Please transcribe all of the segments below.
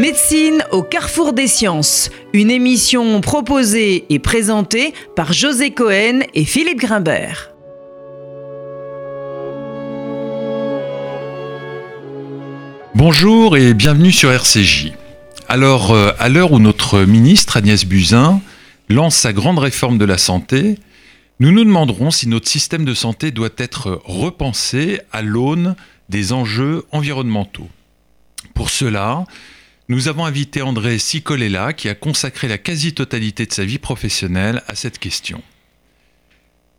Médecine au carrefour des sciences, une émission proposée et présentée par José Cohen et Philippe Grimbert. Bonjour et bienvenue sur RCJ. Alors, euh, à l'heure où notre ministre Agnès Buzyn lance sa grande réforme de la santé, nous nous demanderons si notre système de santé doit être repensé à l'aune des enjeux environnementaux. Pour cela, nous avons invité André Sicolella qui a consacré la quasi-totalité de sa vie professionnelle à cette question.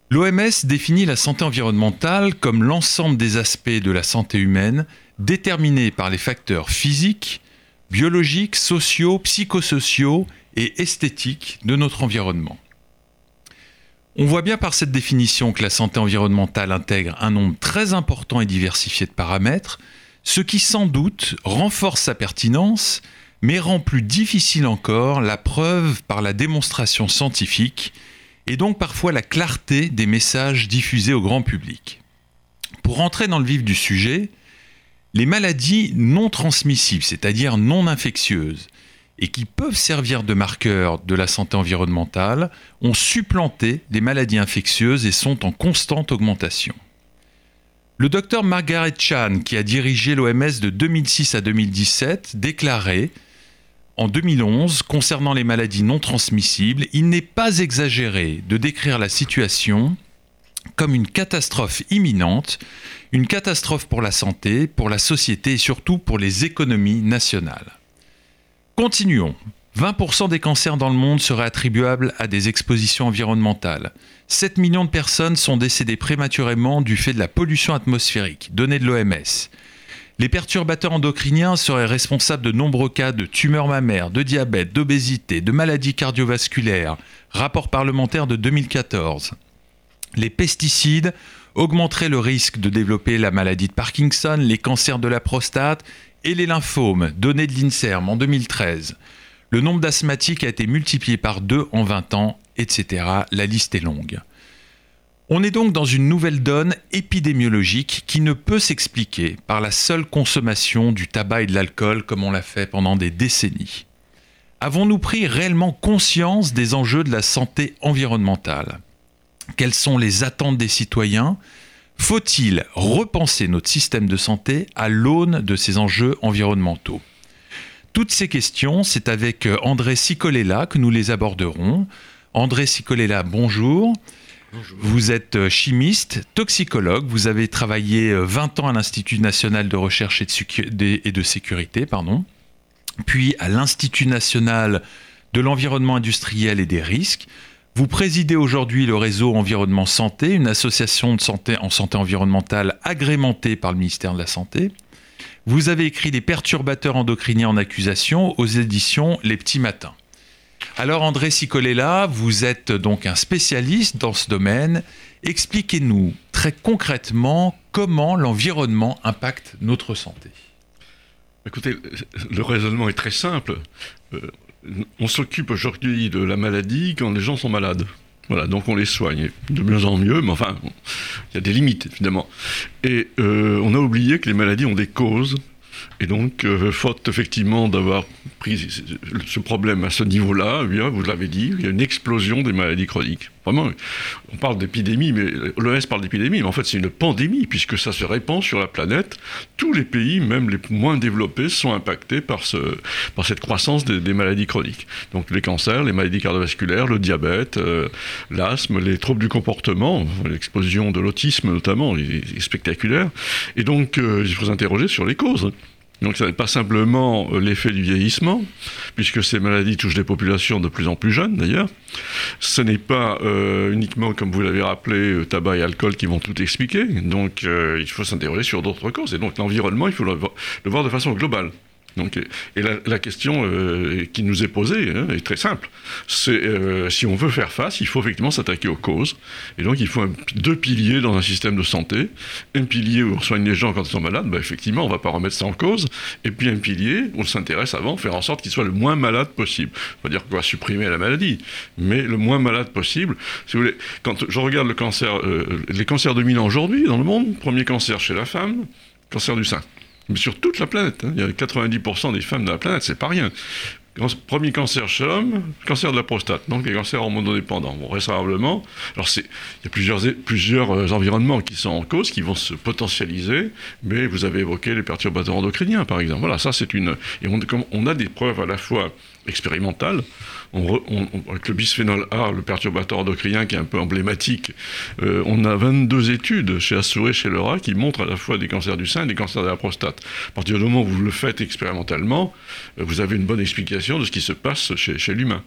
L'OMS définit la santé environnementale comme l'ensemble des aspects de la santé humaine déterminés par les facteurs physiques, biologiques, sociaux, psychosociaux et esthétiques de notre environnement. On voit bien par cette définition que la santé environnementale intègre un nombre très important et diversifié de paramètres, ce qui sans doute renforce sa pertinence, mais rend plus difficile encore la preuve par la démonstration scientifique et donc parfois la clarté des messages diffusés au grand public. Pour entrer dans le vif du sujet, les maladies non transmissibles, c'est-à-dire non infectieuses, et qui peuvent servir de marqueurs de la santé environnementale, ont supplanté les maladies infectieuses et sont en constante augmentation. Le docteur Margaret Chan, qui a dirigé l'OMS de 2006 à 2017, déclarait en 2011 concernant les maladies non transmissibles, il n'est pas exagéré de décrire la situation comme une catastrophe imminente, une catastrophe pour la santé, pour la société et surtout pour les économies nationales. Continuons. 20% des cancers dans le monde seraient attribuables à des expositions environnementales. 7 millions de personnes sont décédées prématurément du fait de la pollution atmosphérique, données de l'OMS. Les perturbateurs endocriniens seraient responsables de nombreux cas de tumeurs mammaires, de diabète, d'obésité, de maladies cardiovasculaires. Rapport parlementaire de 2014. Les pesticides augmenteraient le risque de développer la maladie de Parkinson, les cancers de la prostate et les lymphomes, données de l'INSERM en 2013. Le nombre d'asthmatiques a été multiplié par deux en 20 ans, etc. La liste est longue. On est donc dans une nouvelle donne épidémiologique qui ne peut s'expliquer par la seule consommation du tabac et de l'alcool comme on l'a fait pendant des décennies. Avons-nous pris réellement conscience des enjeux de la santé environnementale? Quelles sont les attentes des citoyens? Faut-il repenser notre système de santé à l'aune de ces enjeux environnementaux? Toutes ces questions, c'est avec euh, André Sicolella que nous les aborderons. André Sicolella, bonjour. Bonjour. Vous êtes euh, chimiste, toxicologue, vous avez travaillé 20 euh, ans à l'Institut national de recherche et de, sécurité, pardon, puis à l'Institut national de l'environnement industriel et des risques. Vous présidez aujourd'hui le réseau Environnement Santé, une association de santé en santé environnementale agrémentée par le ministère de la Santé. Vous avez écrit Les perturbateurs endocriniens en accusation aux éditions Les Petits Matins. Alors André Sicolella, vous êtes donc un spécialiste dans ce domaine. Expliquez-nous très concrètement comment l'environnement impacte notre santé. Écoutez, le raisonnement est très simple. Euh, on s'occupe aujourd'hui de la maladie quand les gens sont malades. Voilà, donc on les soigne de mieux en mieux, mais enfin, il y a des limites, évidemment. Et euh, on a oublié que les maladies ont des causes et donc, euh, faute effectivement d'avoir pris ce problème à ce niveau-là, eh vous l'avez dit, il y a une explosion des maladies chroniques. Vraiment, on parle d'épidémie, mais l'OMS parle d'épidémie, mais en fait c'est une pandémie, puisque ça se répand sur la planète. Tous les pays, même les moins développés, sont impactés par, ce, par cette croissance des, maladies chroniques. Donc les cancers, les maladies cardiovasculaires, le diabète, euh, l'asthme, les troubles du comportement, l'explosion de l'autisme notamment, est, spectaculaire. Et donc, euh, il faut s'interroger sur les causes. Donc ce n'est pas simplement euh, l'effet du vieillissement, puisque ces maladies touchent des populations de plus en plus jeunes d'ailleurs. Ce n'est pas euh, uniquement, comme vous l'avez rappelé, euh, tabac et alcool qui vont tout expliquer. Donc il faut s'interroger sur d'autres causes. Et donc l'environnement, il faut le voir de façon globale. Donc, et la, question euh, qui nous est posée hein, est très simple. Euh, si on veut faire face, il faut effectivement s'attaquer aux causes. Et donc il faut deux piliers dans un système de santé. Un pilier où on soigne les gens quand ils sont malades, ben, effectivement on ne va pas remettre ça en cause. Et puis un pilier où on s'intéresse avant, faire en sorte qu'ils soient le moins malades possible. Pas dire qu'on va supprimer la maladie, mais le moins malade possible. Si vous voulez, quand je regarde le cancer, euh, les cancers dominants aujourd'hui dans le monde, premier cancer chez la femme, cancer du sein. Sur toute la planète. Hein. Il y a 90% des femmes de la planète, c'est pas rien. Premier cancer chez l'homme, cancer de la prostate, donc les cancers hormonodépendants. Bon, il y a plusieurs, euh, environnements qui sont en cause, qui vont se potentialiser, mais vous avez évoqué les perturbateurs endocriniens, par exemple. Voilà, ça c'est une... Et on a des preuves à la fois expérimentales, avec le bisphénol A, le perturbateur endocrinien qui est un peu emblématique, euh, on a 22 études chez et chez rat qui montrent à la fois des cancers du sein et des cancers de la prostate. À partir du moment où vous le faites expérimentalement, euh, vous avez une bonne explication de ce qui se passe chez, l'humain.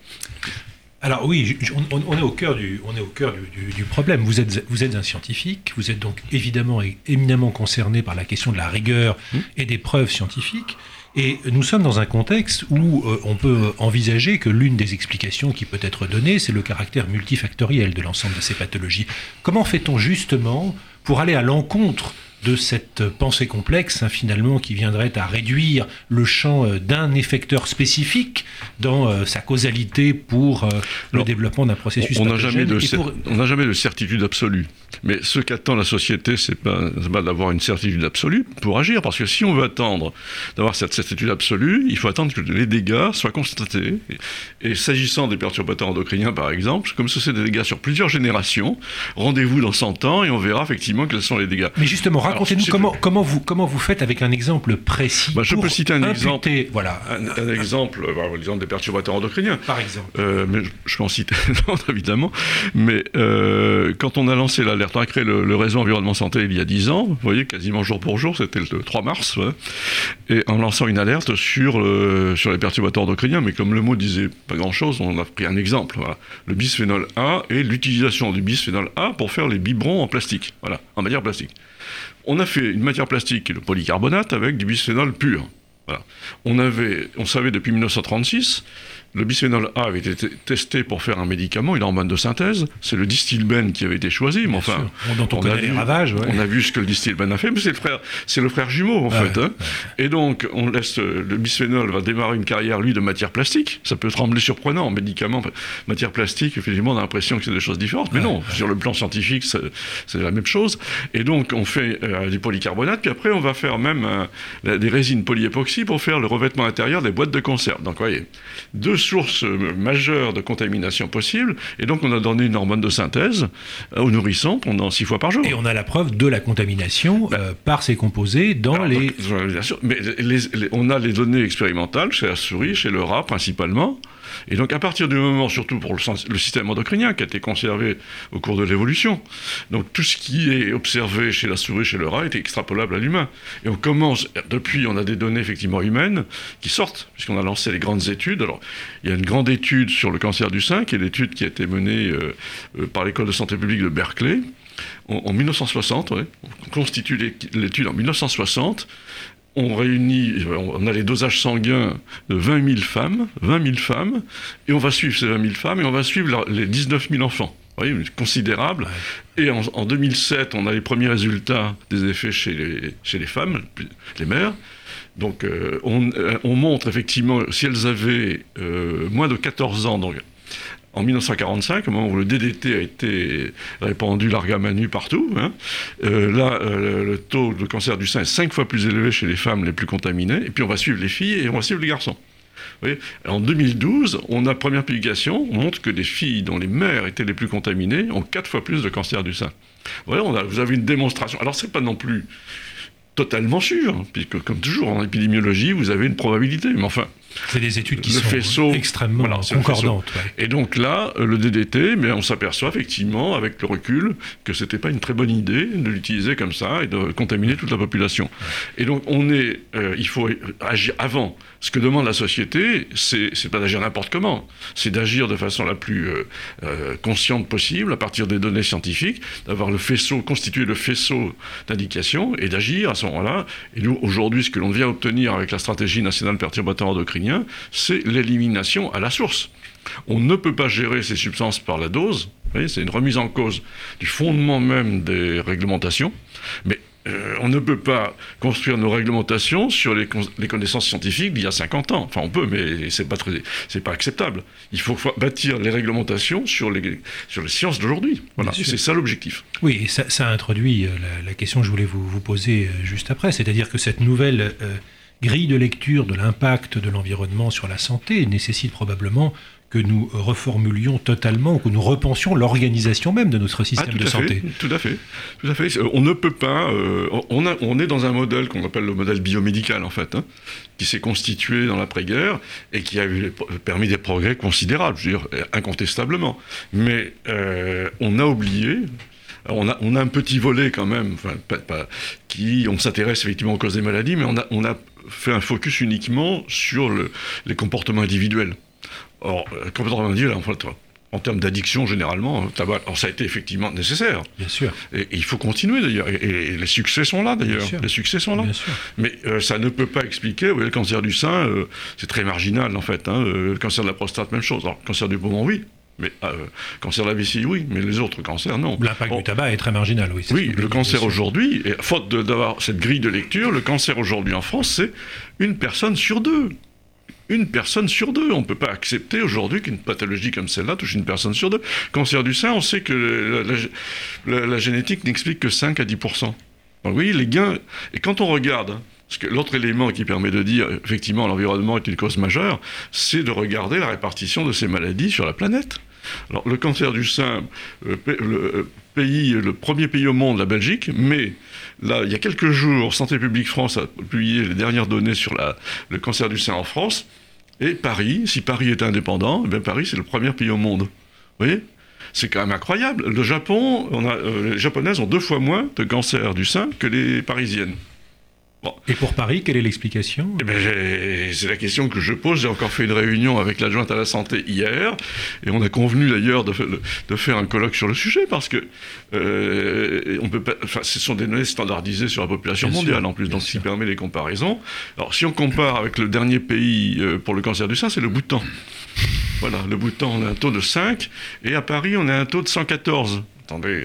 Alors oui, on, est au cœur, du, on est au cœur du, problème. Vous êtes, vous êtes un scientifique, vous êtes donc évidemment et éminemment concerné par la question de la rigueur mmh. et des preuves scientifiques. Et nous sommes dans un contexte où euh, on peut envisager que l'une des explications qui peut être donnée, c'est le caractère multifactoriel de l'ensemble de ces pathologies. Comment fait-on justement pour aller à l'encontre de cette pensée complexe, hein, finalement, qui viendrait à réduire le champ euh, d'un effecteur spécifique dans euh, sa causalité pour le développement d'un processus on n'a jamais, de jamais de certitude absolue. Mais ce qu'attend la société, c'est pas, pas d'avoir une certitude absolue pour agir, parce que si on veut attendre d'avoir cette certitude absolue, il faut attendre que les dégâts soient constatés. Et, s'agissant des perturbateurs endocriniens, par exemple, comme ce sont des dégâts sur plusieurs générations, rendez-vous dans 100 ans et on verra effectivement quels sont les dégâts. Mais justement, racontez-nous comment, comment, vous, comment vous faites avec un exemple précis. Bah, je peux citer un exemple. Voilà. Un, exemple, bah, exemple des perturbateurs endocriniens. Par exemple. Euh, mais je, peux en citer évidemment. Mais euh, quand on a lancé l'alerte on a créé le, réseau environnement santé il y a 10 ans, vous voyez, quasiment jour pour jour, c'était le 3 mars, et en lançant une alerte sur, sur les perturbateurs endocriniens, mais comme le mot disait pas grand-chose, on a pris un exemple, le bisphénol A et l'utilisation du bisphénol A pour faire les biberons en plastique, voilà, en matière plastique. On a fait une matière plastique, le polycarbonate, avec du bisphénol pur. On savait depuis 1936 le bisphénol A avait été testé pour faire un médicament, une hormone de synthèse. C'est le distilbène qui avait été choisi. Mais enfin, on, a vu, les ravages. On a vu ce que le distilbène a fait, mais c'est le frère, c'est le frère jumeau en fait. Hein. Et donc, on laisse le bisphénol va démarrer une carrière lui de matière plastique. Ça peut trembler surprenant, médicament, matière plastique. Effectivement, on a l'impression que c'est des choses différentes, mais non. Sur le plan scientifique, c'est la même chose. Et donc, on fait euh, des polycarbonates, puis après, on va faire même euh, des résines polyépoxy pour faire le revêtement intérieur des boîtes de conserve. Donc, voyez, deux source majeure de contamination possible, et donc on a donné une hormone de synthèse aux nourrissons pendant six fois par jour. Et on a la preuve de la contamination bah. euh, par ces composés dans les... sûr, mais on a les données expérimentales chez la souris, chez le rat principalement, et donc à partir du moment, surtout pour le, système endocrinien qui a été conservé au cours de l'évolution, donc tout ce qui est observé chez la souris, chez le rat, est extrapolable à l'humain. Et on commence, depuis on a des données effectivement humaines qui sortent, puisqu'on a lancé les grandes études. Alors il y a une grande étude sur le cancer du sein, qui est l'étude qui a été menée euh, euh, par l'école de santé publique de Berkeley. En, 1960, on constitue l'étude en 1960 on réunit, on a les dosages sanguins de 20 000 femmes, 20 000 femmes, et on va suivre ces 20 000 femmes et on va suivre les 19 000 enfants. Vous voyez, considérable. Et en, 2007, on a les premiers résultats des effets chez les, chez les femmes, les mères. Donc, euh, euh, on, montre effectivement, si elles avaient euh, moins de 14 ans, donc en 1945, au moment où le DDT a été répandu largamanu partout, hein, euh, là, euh, le taux de cancer du sein est cinq fois plus élevé chez les femmes les plus contaminées, et puis on va suivre les filles et on va suivre les garçons. en 2012, on a première publication, on montre que les filles dont les mères étaient les plus contaminées ont quatre fois plus de cancer du sein. On vous avez une démonstration. Alors c'est pas non plus totalement sûr, puisque comme toujours en épidémiologie, vous avez une probabilité, mais enfin, c'est des études qui sont extrêmement concordantes. Et donc là, euh, le DDT, mais on s'aperçoit effectivement, avec le recul, que c'était pas une très bonne idée de l'utiliser comme ça et de contaminer toute la population. Et donc on est, euh, il faut agir avant. Ce que demande la société, c'est pas d'agir n'importe comment, c'est d'agir de façon la plus euh, consciente possible, à partir des données scientifiques, d'avoir le faisceau, constituer le faisceau d'indications et d'agir à ce moment-là. Et nous, aujourd'hui, ce que l'on vient obtenir avec la stratégie nationale perturbateur c'est l'élimination à la source. On ne peut pas gérer ces substances par la dose, c'est une remise en cause du fondement même des réglementations, mais euh, on ne peut pas construire nos réglementations sur les, connaissances scientifiques d'il y a 50 ans. Enfin, on peut, mais c'est pas très, c'est pas acceptable. Il faut bâtir les réglementations sur les, sur les sciences d'aujourd'hui. Voilà, c'est ça l'objectif. Oui, ça, ça introduit euh, la, question que je voulais vous, vous poser euh, juste après, c'est-à-dire que cette nouvelle grille de lecture de l'impact de l'environnement sur la santé nécessite probablement que nous reformulions totalement, que nous repensions l'organisation même de notre système ah, de santé. tout à fait, tout à fait. On ne peut pas. Euh, on, a, on, est dans un modèle qu'on appelle le modèle biomédical en fait, hein, qui s'est constitué dans l'après-guerre et qui a eu, permis des progrès considérables, je veux dire incontestablement. Mais euh, on a oublié on a, on a, un petit volet quand même, enfin, pas, qui, on s'intéresse effectivement aux causes des maladies, mais on a, on a fait un focus uniquement sur le, les comportements individuels. Or, euh, complètement dit, en, en termes d'addiction, généralement, tabac, alors ça a été effectivement nécessaire. Bien sûr. Et, il faut continuer d'ailleurs. Et, les succès sont là d'ailleurs. Les succès sont là. Bien sûr. Mais euh, ça ne peut pas expliquer. Vous voyez, le cancer du sein, euh, c'est très marginal en fait. Hein, le cancer de la prostate, même chose. Alors, cancer du poumon, oui. Mais cancer de la vessie, oui, mais les autres cancers, non. L'impact du tabac est très marginal, oui. Oui, le cancer aujourd'hui, faute d'avoir cette grille de lecture, le cancer aujourd'hui en France, c'est une personne sur deux une personne sur deux. On ne peut pas accepter aujourd'hui qu'une pathologie comme celle-là touche une personne sur deux. Cancer du sein, on sait que la, génétique n'explique que 5 à 10 Donc oui, les gains. Et quand on regarde, hein, l'autre élément qui permet de dire effectivement l'environnement est une cause majeure, c'est de regarder la répartition de ces maladies sur la planète. Alors le cancer du sein, euh, le, pays, le premier pays au monde, la Belgique, mais là, il y a quelques jours, Santé publique France a publié les dernières données sur le cancer du sein en France. Et Paris, si Paris est indépendant, eh Paris, c'est le premier pays au monde. Vous voyez? C'est quand même incroyable. Le Japon, euh, les japonaises ont deux fois moins de cancer du sein que les parisiennes. Et pour Paris, quelle est l'explication? Eh ben, C'est la question que je pose. J'ai encore fait une réunion avec l'adjointe à la santé hier, et on a convenu d'ailleurs de, de, faire un colloque sur le sujet, parce que euh, on peut pas, ce sont des données standardisées sur la population mondiale en plus, donc ce qui permet les comparaisons. Alors si on compare avec le dernier pays euh, pour le cancer du sein, c'est le Bhoutan. Voilà, le Bhoutan, on a un taux de 5, et à Paris, on a un taux de 114. Attendez,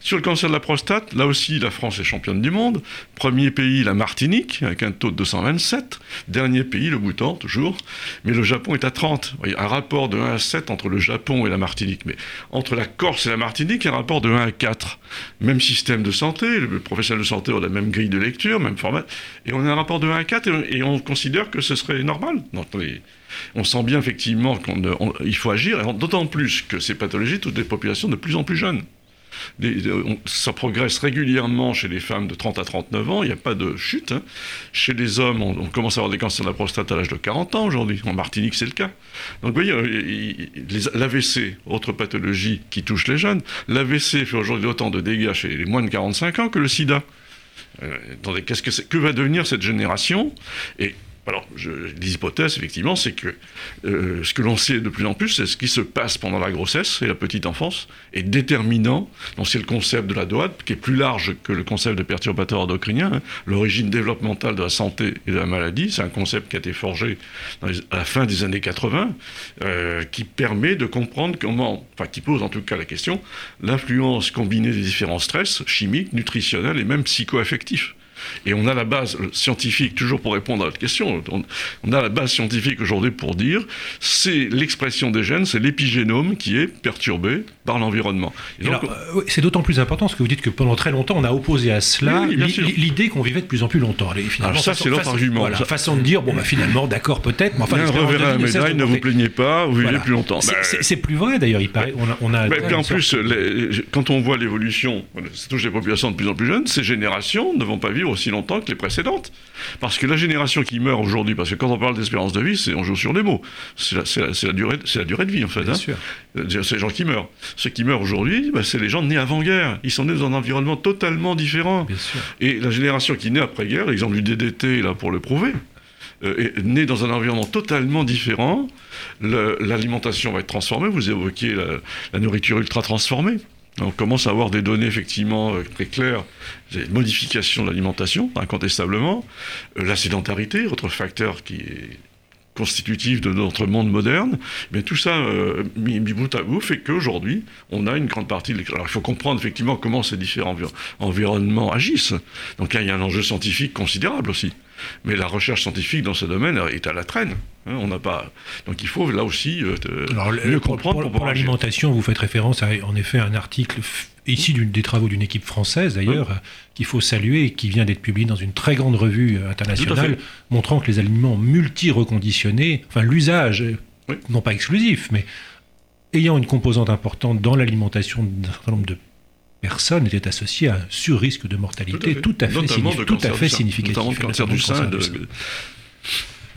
sur le cancer de la prostate, là aussi, la France est championne du monde. Premier pays, la Martinique, avec un taux de 227. Dernier pays, le Bhoutan, toujours. Mais le Japon est à 30. Voyez, un rapport de 1 à 7 entre le Japon et la Martinique. Mais entre la Corse et la Martinique, un rapport de 1 à 4. Même système de santé, le professionnel de santé a la même grille de lecture, même format. Et on a un rapport de 1 à 4 et on considère que ce serait normal. On sent bien effectivement qu'il faut agir, d'autant plus que ces pathologies touchent des populations de plus en plus jeunes ça progresse régulièrement chez les femmes de 30 à 39 ans, il n'y a pas de chute. Hein. Chez les hommes, on, commence à avoir des cancers de la prostate à l'âge de 40 ans aujourd'hui. En Martinique, c'est le cas. Donc vous voyez, euh, l'AVC, autre pathologie qui touche les jeunes, l'AVC fait aujourd'hui autant de dégâts chez les moins de 45 ans que le sida. Euh, attendez, qu'est-ce que, que va devenir cette génération? Alors, je, les hypothèses, effectivement, c'est que euh, ce que l'on sait de plus en plus, c'est ce qui se passe pendant la grossesse et la petite enfance est déterminant. Donc, c'est le concept de la DOAD, qui est plus large que le concept de perturbateur endocrinien. Hein. L'origine développementale de la santé et de la maladie, c'est un concept qui a été forgé à la fin des années 80, euh, qui permet de comprendre comment, enfin, qui pose en tout cas la question, l'influence combinée des différents stress chimiques, nutritionnels et même psychoaffectifs. Et on a la base scientifique, toujours pour répondre à votre question, on, a la base scientifique aujourd'hui pour dire c'est l'expression des gènes, c'est l'épigénome qui est perturbé par l'environnement. Euh, c'est d'autant plus important ce que vous dites que pendant très longtemps, on a opposé à cela l'idée qu'on vivait de plus en plus longtemps. Alors ça, c'est l'autre argument. Voilà, façon de dire, bon, bah, finalement, d'accord, peut-être, mais enfin... reverra la médaille, ne vous plaignez pas, vous vivez plus longtemps. C'est plus vrai, d'ailleurs, il paraît. On a, puis en plus, quand on voit l'évolution, ça touche les populations de plus en plus jeunes, ces générations ne vont pas vivre aussi longtemps que les précédentes. Parce que la génération qui meurt aujourd'hui, parce que quand on parle d'espérance de vie, c'est, on joue sur les mots. C'est la, durée, c'est la durée de vie, en fait. Hein. C'est les gens qui meurent. Ceux qui meurent aujourd'hui, bah, c'est les gens nés avant-guerre. Ils sont nés dans un environnement totalement différent. Et la génération qui naît après-guerre, l'exemple du DDT, là, pour le prouver, euh, est née dans un environnement totalement différent. l'alimentation va être transformée. Vous évoquiez la, la nourriture ultra transformée. On commence à avoir des données effectivement euh, très claires, des modifications de l'alimentation, incontestablement. Euh, la sédentarité, autre facteur qui est constitutif de notre monde moderne. Mais tout ça, euh, mis, bout à bout, fait qu'aujourd'hui, on a une grande partie de Alors il faut comprendre effectivement comment ces différents environnements agissent. Donc là, il y a un enjeu scientifique considérable aussi. Mais la recherche scientifique dans ce domaine est à la traîne. Hein, on n'a pas. Donc il faut là aussi euh, mieux comprendre. Pour, pour, l'alimentation, vous faites référence à en effet un article ici des travaux d'une équipe française d'ailleurs, qu'il faut saluer et qui vient d'être publié dans une très grande revue euh, internationale, montrant que les aliments multi-reconditionnés, enfin l'usage, non pas exclusif, mais ayant une composante importante dans l'alimentation d'un certain nombre de personnes était associé à un sur-risque de mortalité tout à fait, tout à fait significatif. cancer du sein.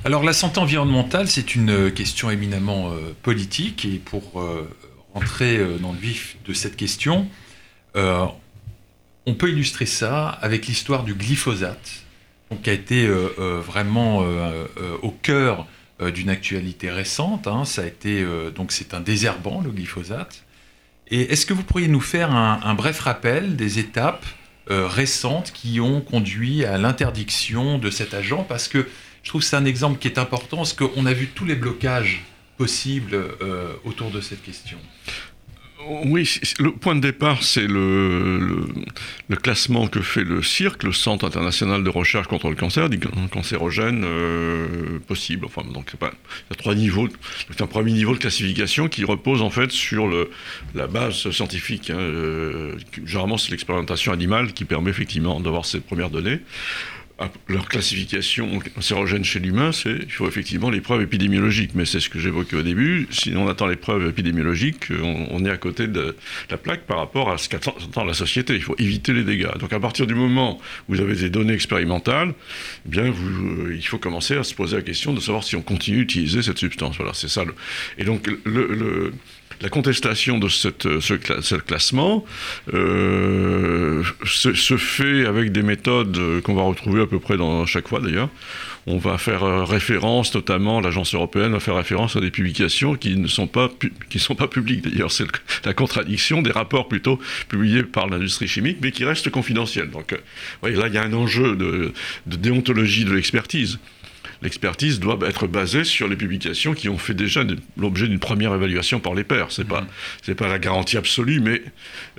Alors la santé environnementale, c'est une question éminemment euh, politique. Et pour euh, rentrer dans le vif de cette question, euh, on peut illustrer ça avec l'histoire du glyphosate, qui a été euh, euh, vraiment au cœur d'une actualité récente. Hein. C'est un désherbant le glyphosate. Et est-ce que vous pourriez nous faire un, bref rappel des étapes récentes qui ont conduit à l'interdiction de cet agent? Parce que je trouve que c'est un exemple qui est important, parce qu'on a vu tous les blocages possibles autour de cette question. Oui, le point de départ, c'est le, le, classement que fait le CIRC, le Centre international de recherche contre le cancer, des cancérogènes euh, possibles. Enfin, donc, pas, il y a trois niveaux. C'est un premier niveau de classification qui repose en fait sur le, la base scientifique. Hein, euh, généralement, c'est l'expérimentation animale qui permet effectivement d'avoir ces premières données leur classification cancérogène chez l'humain, c'est il faut effectivement les preuves épidémiologiques. Mais c'est ce que j'évoquais au début. Si on attend les preuves épidémiologiques, on, est à côté de la plaque par rapport à ce qu'attend la société. Il faut éviter les dégâts. Donc à partir du moment où vous avez des données expérimentales, eh bien euh, il faut commencer à se poser la question de savoir si on continue d'utiliser cette substance. Voilà, c'est ça. Et donc le la contestation de cette, ce, classement euh, se, fait avec des méthodes qu'on va retrouver à peu près dans chaque fois d'ailleurs. On va faire euh, référence, notamment l'agence européenne va faire référence à des publications qui ne sont pas, qui sont pas publiques d'ailleurs. C'est la contradiction des rapports plutôt publiés par l'industrie chimique, mais qui restent confidentiels. Donc euh, là, il y a un enjeu de déontologie de l'expertise l'expertise doit être basée sur les publications qui ont fait déjà l'objet d'une première évaluation par les pairs. C'est pas c'est pas la garantie absolue, mais,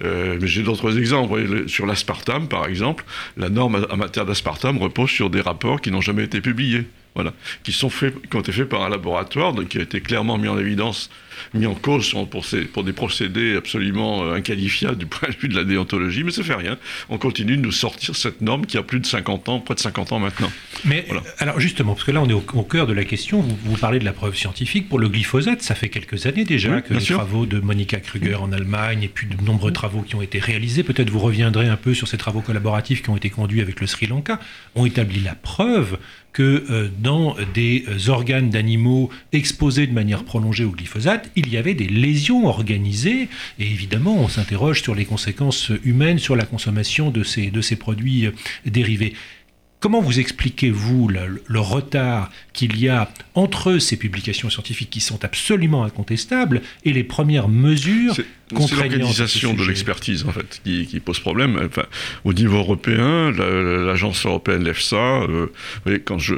euh, mais j'ai d'autres exemples. sur l'aspartame, par exemple, la norme en matière d'aspartame repose sur des rapports qui n'ont jamais été publiés. Voilà, qui, sont faits, qui ont été faits par un laboratoire, donc qui a été clairement mis en évidence mis en cause pour, pour des procédés absolument euh, inqualifiables du point de vue de la déontologie, mais ça fait rien. On continue de nous sortir cette norme qui a plus de 50 ans, près de 50 ans maintenant. Mais alors justement, parce que là on est au, cœur de la question, vous, parlez de la preuve scientifique. Pour le glyphosate, ça fait quelques années déjà que les travaux de Monica Kruger en Allemagne et puis de nombreux travaux qui ont été réalisés, peut-être vous reviendrez un peu sur ces travaux collaboratifs qui ont été conduits avec le Sri Lanka, ont établi la preuve que euh, dans des organes d'animaux exposés de manière prolongée au glyphosate, il y avait des lésions organisées. Et évidemment, on s'interroge sur les conséquences humaines sur la consommation de ces, de ces produits euh, dérivés. Comment vous expliquez-vous le, retard qu'il y a entre ces publications scientifiques qui sont absolument incontestables et les premières mesures c'est l'organisation de l'expertise en fait qui, pose problème. Enfin, au niveau européen, l'agence européenne l'EFSA, euh, quand je,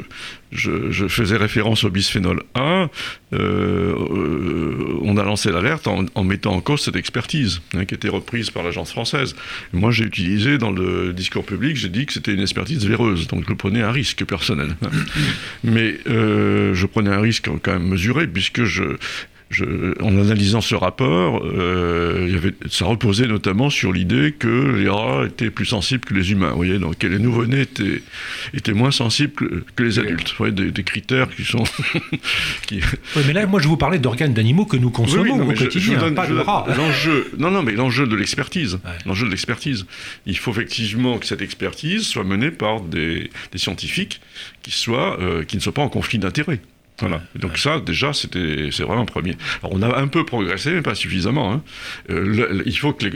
je, faisais référence au bisphénol A, euh, euh, on a lancé l'alerte en, mettant en cause cette expertise hein, qui était reprise par l'agence française. moi, j'ai utilisé dans le discours public, j'ai dit que c'était une expertise véreuse, donc je prenais un risque personnel. Mais je prenais un risque quand même mesuré puisque je, en analysant ce rapport, euh, y avait, ça reposait notamment sur l'idée que les rats étaient plus sensibles que les humains. Vous voyez, donc les nouveau-nés étaient, étaient, moins sensibles que, les adultes. Vous voyez, des, critères qui sont. qui... Oui, mais là, moi, je vous parlais d'organes d'animaux que nous consommons au quotidien, pas de rats. L'enjeu, non, non, mais l'enjeu de l'expertise. L'enjeu de l'expertise. Il faut effectivement que cette expertise soit menée par des, des scientifiques qui, soient, euh, qui ne soient pas en conflit d'intérêts. Voilà. Donc ça, déjà, c'était, c'est vraiment premier. Alors, on a un peu progressé, mais pas suffisamment. Hein. Euh, il faut que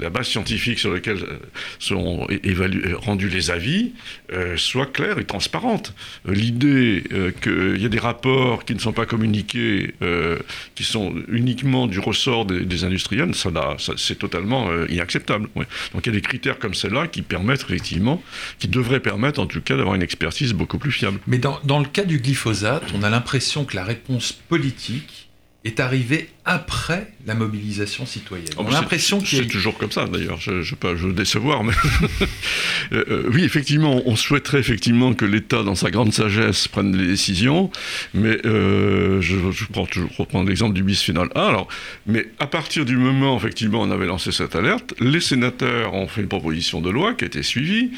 la base scientifique sur laquelle euh, sont évalués, rendus les avis euh, soit claire et transparente. L'idée qu'il y a des rapports qui ne sont pas communiqués, qui sont uniquement du ressort des, industriels, ça, c'est totalement inacceptable. Donc il y a des critères comme ceux-là qui permettent effectivement, qui devraient permettre en tout cas d'avoir une expertise beaucoup plus fiable. Mais dans, dans le cas du glyphosate, on a l'impression que la réponse politique est arrivée après la mobilisation citoyenne. Oh, On a c'est- l'impression C'est toujours comme ça, d'ailleurs. Je ne veux pas je veux décevoir, mais... Euh, euh, oui, effectivement, on souhaiterait effectivement que l'État, dans sa grande sagesse, prenne les décisions, mais euh, je, je prends toujours reprendre l'exemple du bisphénol A. Alors, mais à partir du moment, effectivement, on avait lancé cette alerte, les sénateurs ont fait une proposition de loi qui a été suivie,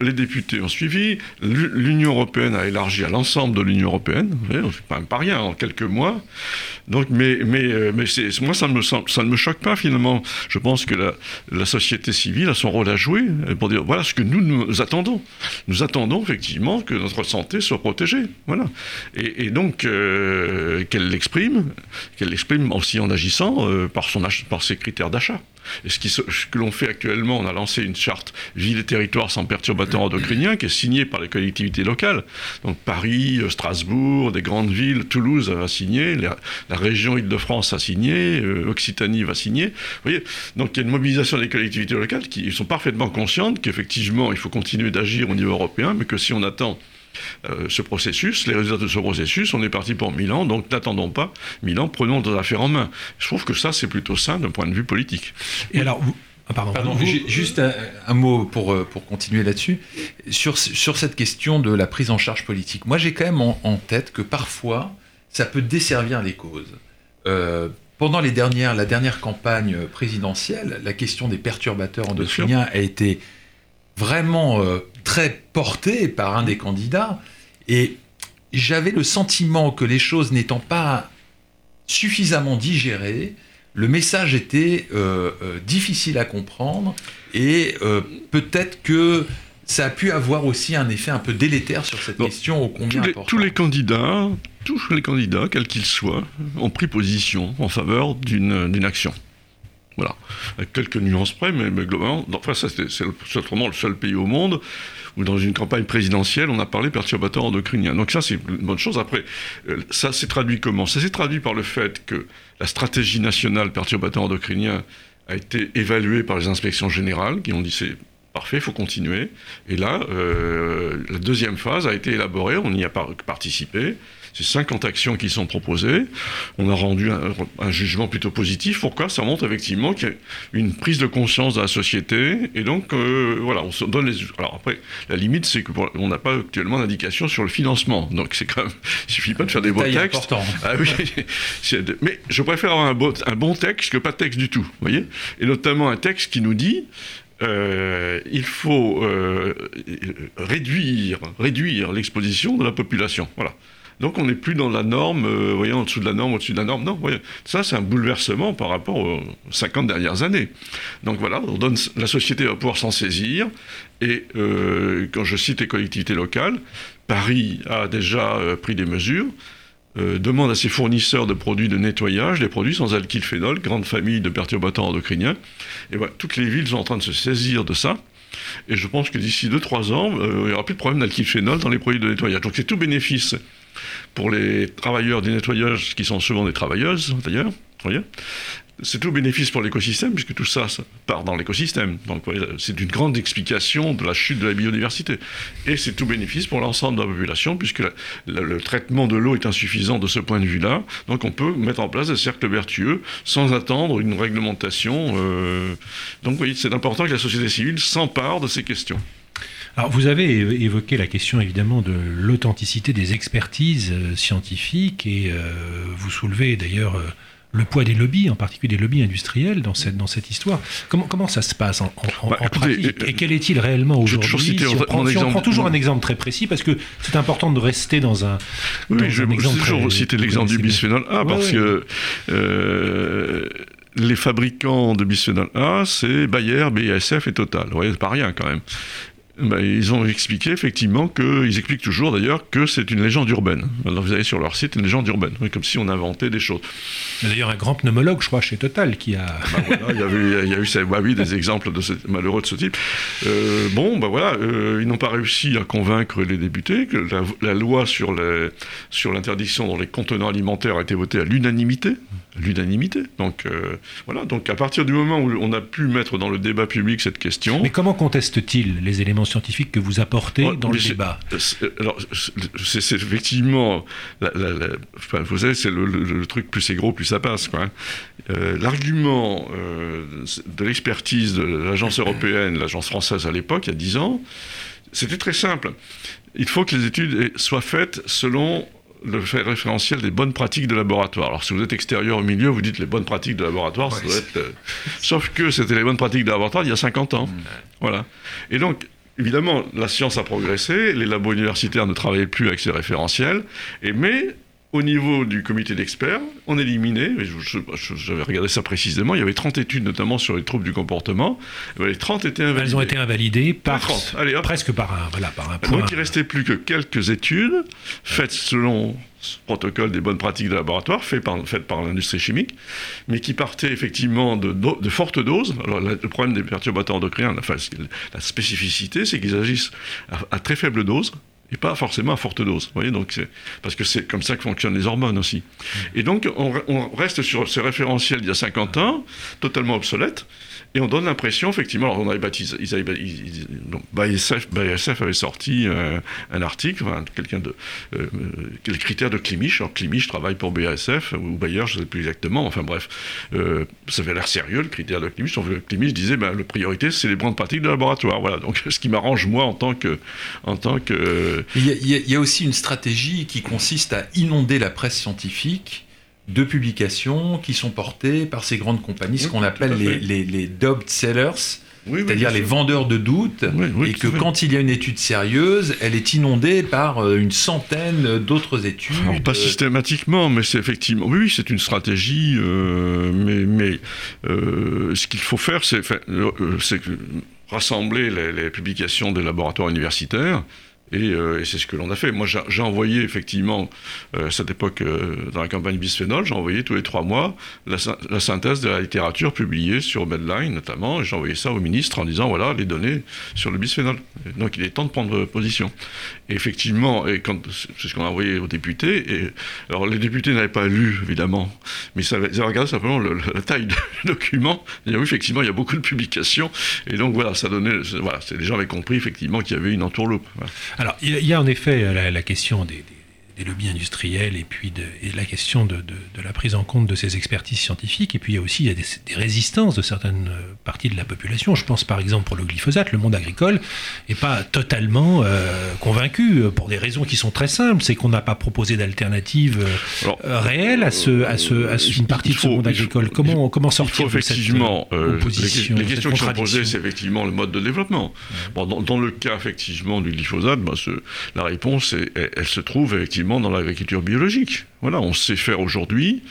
les députés ont suivi, l'U- l'Union européenne a élargi à l'ensemble de l'Union européenne, c'est même pas rien en quelques mois. Mais, mais, euh, moi, ça ne, me, choque pas finalement. Je pense que la, société civile a son rôle à jouer euh, pour dire voilà ce que nous, attendons. Nous attendons effectivement que notre santé soit protégée. Voilà. Et, donc, euh, qu'elle l'exprime, qu'elle l'exprime aussi en agissant par ses critères d'achat. Et ce, que l'on fait actuellement, on a lancé une charte ville et territoire sans perturbateurs endocriniens qui est signée par les collectivités locales. Donc Paris, euh, Strasbourg, des grandes villes, Toulouse a signé, la, région Île-de-France a signé, euh, Occitanie va signer. Vous voyez Donc il y a une mobilisation des collectivités locales qui sont parfaitement conscientes qu'effectivement il faut continuer d'agir au niveau européen, mais que si on attend ce processus, les résultats de ce processus, on est parti pour Milan, donc n'attendons pas Milan, prenons nos affaires en main. Je trouve que ça, c'est plutôt sain d'un point de vue politique. Et alors, vous- ah, pardon, Pardon, vous- ju- juste un, un mot pour, euh, pour continuer là-dessus. Sur, sur cette question de la prise en charge politique, moi j'ai quand même en, en tête que parfois ça peut desservir les causes. Euh, pendant les dernières, la dernière campagne présidentielle, la question des perturbateurs endocriniens a été vraiment euh, très portée par un des candidats et j'avais le sentiment que les choses n'étant pas suffisamment digérées, le message était euh, euh, difficile à comprendre et euh, peut-être que ça a pu avoir aussi un effet un peu délétère sur cette question Tous combien les, importante. tous les candidats, tous les candidats, quels qu'ils soient, ont pris position en faveur d'une action. Voilà. Avec quelques nuances près, mais, globalement, enfin, ça, c'est c'est le- seul pays au monde où, dans une campagne présidentielle, on a parlé perturbateurs endocriniens. Donc, ça, c'est une bonne chose. Après, euh, ça s'est traduit comment? Ça s'est traduit par le fait que la stratégie nationale perturbateurs endocriniens a été évaluée par les inspections générales qui ont dit c'est parfait, il faut continuer. Et là, euh, la deuxième phase a été élaborée, on y a par- participé. C'est 50 actions qui sont proposées. On a rendu un, un jugement plutôt positif. Pourquoi? Ça montre effectivement qu'il y a une prise de conscience de la société. Et donc, euh, voilà, on se donne les. Alors après, la limite, c'est qu'on n'a pas actuellement d'indication sur le financement. Donc, c'est quand même. Il suffit pas de faire des beaux textes. important. Ah oui, mais je préfère avoir un bon, un bon texte que pas de texte du tout, vous voyez? Et notamment un texte qui nous dit euh, il faut euh, réduire, réduire l'exposition de la population. Voilà. Donc on n'est plus dans la norme, euh, voyez, en dessous de la norme, au-dessus de la norme. Non, ça c'est un bouleversement par rapport aux 50 dernières années. Donc voilà, la société va pouvoir s'en saisir. Et euh, quand je cite les collectivités locales, Paris a déjà euh, pris des mesures euh, demande à ses fournisseurs de produits de nettoyage, des produits sans alkylphénol, grande famille de perturbateurs endocriniens. Et voilà, toutes les villes sont en train de se saisir de ça. Et je pense que d'ici 2-3 ans, il n'y aura plus de problème d'alkylphénol dans les produits de nettoyage. Donc c'est tout bénéfice pour les travailleurs du nettoyage, qui sont souvent des travailleuses d'ailleurs. voyez c'est tout bénéfice pour l'écosystème, puisque tout ça, part dans l'écosystème. Donc c'est une grande explication de la chute de la biodiversité. Et c'est tout bénéfice pour l'ensemble de la population, puisque le traitement de l'eau est insuffisant de ce point de vue-là. Donc on peut mettre en place des cercles vertueux sans attendre une réglementation. euh. Donc voyez, c'est important que la société civile s'empare de ces questions. Alors, vous avez évoqué la question évidemment de l'authenticité des expertises euh, scientifiques et euh, vous soulevez d'ailleurs euh, le poids des lobbies, en particulier des lobbies industriels dans cette, dans cette histoire. Comment, comment ça se passe en, en- Bah, en écoutez, pratique Et quel est-il réellement aujourd'hui si, on mon prend, si on exemple. prend toujours un exemple très précis, parce que c'est important de rester dans un, Oui, dans je vais toujours citer l'exemple du bisphénol A Ouais, parce ouais. que euh, les fabricants de bisphénol A, c'est Bayer, BASF et Total. Vous voyez, c'est pas rien quand même. Ben, ils ont expliqué effectivement que, ils expliquent toujours d'ailleurs que c'est une légende urbaine. Alors vous allez sur leur site, une légende urbaine, Oui, comme si on inventait des choses. Il y a d'ailleurs un grand pneumologue, je crois, chez Total, qui a... Bah voilà, il y a eu, il y a eu ça- bah oui, des exemples de ce- malheureux de ce type. Euh, bon, bah voilà, euh, ils n'ont pas réussi à convaincre les députés que la, la loi sur les- sur l'interdiction dans les contenants alimentaires a été votée à l'unanimité. À L'unanimité. Donc euh, voilà, donc à partir du moment où on a pu mettre dans le débat public cette question. Mais comment contestent-ils les éléments scientifiques que vous apportez Ouais, dans le débat. C'est- Alors, c'est effectivement, la- la- la- enfin, vous savez, c'est le, le- le truc plus c'est gros, plus ça passe. quoi, hein. Euh, L'argument euh, de l'expertise de l'agence européenne, l'agence française à l'époque, il y a 10 ans, c'était très simple. Il faut que les études soient faites selon le fait référentiel des bonnes pratiques de laboratoire. Alors, si vous êtes extérieur au milieu, vous dites les bonnes pratiques de laboratoire, ça Ouais, doit être, euh, Sauf que c'était les bonnes pratiques de laboratoire il y a 50 ans. Voilà. Et donc, évidemment, la science a progressé, les labos universitaires ne travaillaient plus avec ces référentiels, et, mais au niveau du comité d'experts, on éliminait, j'avais regardé ça précisément, il y avait 30 études notamment sur les troubles du comportement, et ben, les 30 étaient invalidées. Elles ont été invalidées par, 30. Allez, hop. presque par un, voilà, par un point. Donc il restait plus que quelques études faites selon ce protocole des bonnes pratiques de laboratoire, fait par, faites par l'industrie chimique, mais qui partaient effectivement de, do- de fortes doses. Alors la- le problème des perturbateurs endocriniens, la spécificité, c'est qu'ils agissent à, à très faible dose et pas forcément à forte dose. Vous voyez, donc c'est- parce que c'est comme ça que fonctionnent les hormones aussi. Et donc on, on reste sur ces référentiels d'il y a 50 ans, totalement obsolètes. Et on donne l'impression, effectivement, alors on avait baptisé, ils avaient, BASF, avait sorti euh, un article, enfin, quelqu'un de, euh, euh, les critères de Climich. Alors Climich travaille pour BASF ou Bayer, je ne sais plus exactement. Enfin bref, euh, ça avait l'air sérieux le critère de Climich. Donc, disait, ben, la priorité c'est les bonnes pratiques de laboratoire. Voilà. Donc ce qui m'arrange moi en tant que, en tant que il y a aussi une stratégie qui consiste à inonder la presse scientifique de publications qui sont portées par ces grandes compagnies, ce Oui, qu'on appelle les, les, les dubbed sellers, oui, oui, c'est-à-dire les vendeurs de doutes, et que quand il y a une étude sérieuse, elle est inondée par euh, une centaine d'autres études. Alors, pas systématiquement, mais c'est effectivement. Oui, c'est une stratégie, euh, mais, mais euh, ce qu'il faut faire, c'est rassembler les, les publications des laboratoires universitaires. Et, euh, et c'est ce que l'on a fait. Moi, j'ai envoyé effectivement, euh, à cette époque, euh, dans la campagne bisphénol, j'ai envoyé tous les trois mois la, sy- la synthèse de la littérature publiée sur Medline notamment, et j'ai envoyé ça au ministre en disant voilà les données sur le bisphénol. Donc il est temps de prendre position. Effectivement, et c'est ce qu'on a envoyé aux députés. Et alors les députés n'avaient pas lu évidemment, mais ça ils avaient regardé simplement le- le- la taille du document. Et oui, effectivement, il y a beaucoup de publications. Et donc voilà, ça donnait, voilà, les gens avaient compris effectivement qu'il y avait une entourloupe. Alors, il y a- en effet la, la question des- des lobbies industriels et puis de, et la question de, de- de la prise en compte de ces expertises scientifiques. Et puis il y a aussi il y a des, des résistances de certaines euh, parties de la population. Je pense par exemple pour le glyphosate, le monde agricole n'est pas totalement euh, convaincu euh, pour des raisons qui sont très simples. C'est qu'on n'a pas proposé d'alternative euh, réelle à, ce, à, ce, à ce- une partie il de ce faut- monde faut- agricole. Comment, comment sortir faut de cette effectivement, euh, les, opposition, les cette questions qui sont posées, c'est effectivement le mode de développement. Bon, dans, dans le cas effectivement du glyphosate, bah, ce- la réponse, est- elle, elle se trouve effectivement dans l'agriculture biologique. Voilà, on sait faire aujourd'hui.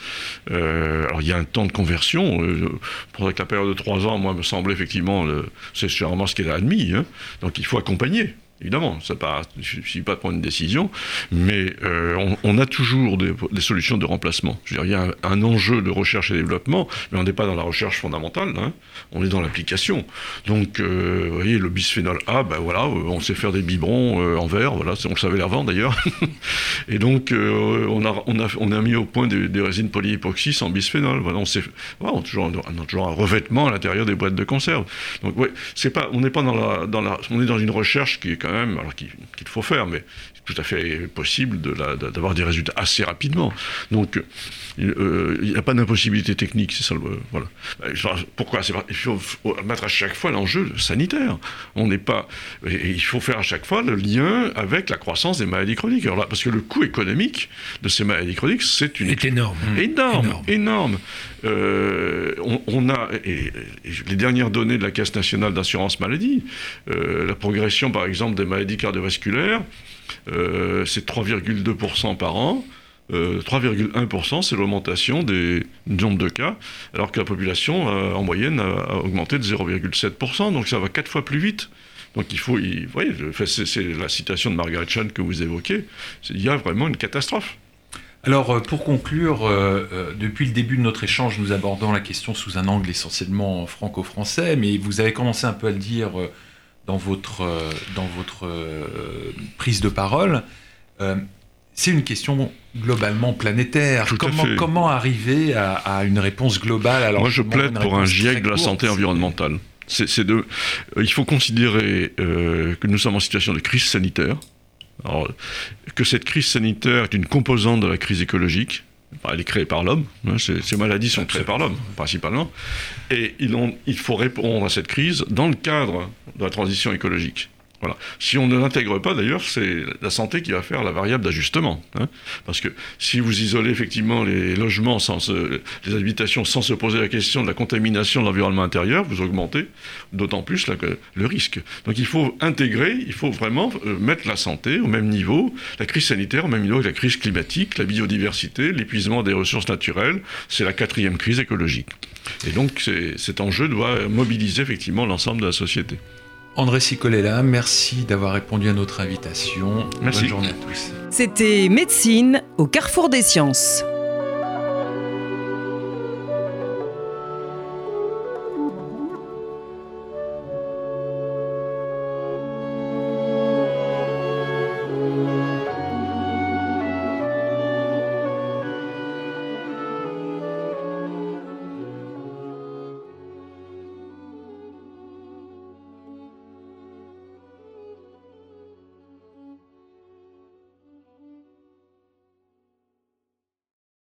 Euh, alors il y a un temps de conversion. Euh, pour que la période de trois ans, moi, me semble effectivement, c'est généralement ce qui est admis. hein. Donc il faut accompagner. Évidemment, ça il ne suffit pas de prendre une décision, mais euh, on, a toujours des, solutions de remplacement. Il y a un, enjeu de recherche et développement, mais on n'est pas dans la recherche fondamentale, hein. on est dans l'application. Donc, euh, vous voyez, le bisphénol A, ben voilà, euh, on sait faire des biberons en verre, voilà, on le savait avant d'ailleurs. et donc, on, a, on, a, on a mis au point des, résines polyépoxy sans bisphénol. Voilà, on, sait, on, a toujours, on a toujours un revêtement à l'intérieur des boîtes de conserve. Donc, ouais, c'est pas, on n'est pas dans la, dans la, on est dans une recherche qui est quand même, alors qu'il faut faire, mais c'est tout à fait possible de la- de- d'avoir des résultats assez rapidement. Donc, euh, il n'y a pas d'impossibilité technique, c'est ça le, voilà. Ben, Pourquoi Il faut mettre à chaque fois l'enjeu sanitaire. On n'est pas, et il faut faire à chaque fois le lien avec la croissance des maladies chroniques. Alors là, parce que le coût économique de ces maladies chroniques, c'est une est énorme. Énorme, Énorme. énorme. Euh, on, a, les dernières données de la Caisse nationale d'assurance maladie, euh, la progression par exemple des maladies cardiovasculaires, euh, c'est 3,2% par an. Euh, 3,1% c'est l'augmentation des nombre de cas, alors que la population en moyenne a, augmenté de 0,7%, donc ça va quatre fois plus vite. Donc il faut, vous voyez, c'est la citation de Margaret Chan que vous évoquez, il y a vraiment une catastrophe. Alors, euh, pour conclure, euh, euh, depuis le début de notre échange, nous abordons la question sous un angle essentiellement franco-français, mais vous avez commencé un peu à le dire dans votre, dans votre euh, prise de parole. Euh, c'est une question globalement planétaire. Comment, comment arriver à, à une réponse globale alors Moi, je plaide pour un GIEC de la courte, santé environnementale. De, il faut considérer que nous sommes en situation de crise sanitaire, alors, que cette crise sanitaire est une composante de la crise écologique, elle est créée par l'homme, hein, ces, maladies sont créées par l'homme, principalement, et il faut répondre à cette crise dans le cadre de la transition écologique. Voilà. Si on ne l'intègre pas, d'ailleurs, c'est la santé qui va faire la variable d'ajustement. Hein. Parce que si vous isolez effectivement les logements, sans les habitations, sans se poser la question de la contamination de l'environnement intérieur, vous augmentez d'autant plus le risque. Donc il faut intégrer, il faut vraiment euh, mettre la santé au même niveau, la crise sanitaire au même niveau que la crise climatique, la biodiversité, l'épuisement des ressources naturelles. C'est la quatrième crise écologique. Et donc cet enjeu doit mobiliser effectivement l'ensemble de la société. André Sicolella, merci d'avoir répondu à notre invitation. Merci. Bonne journée à tous. C'était Médecine au carrefour des sciences.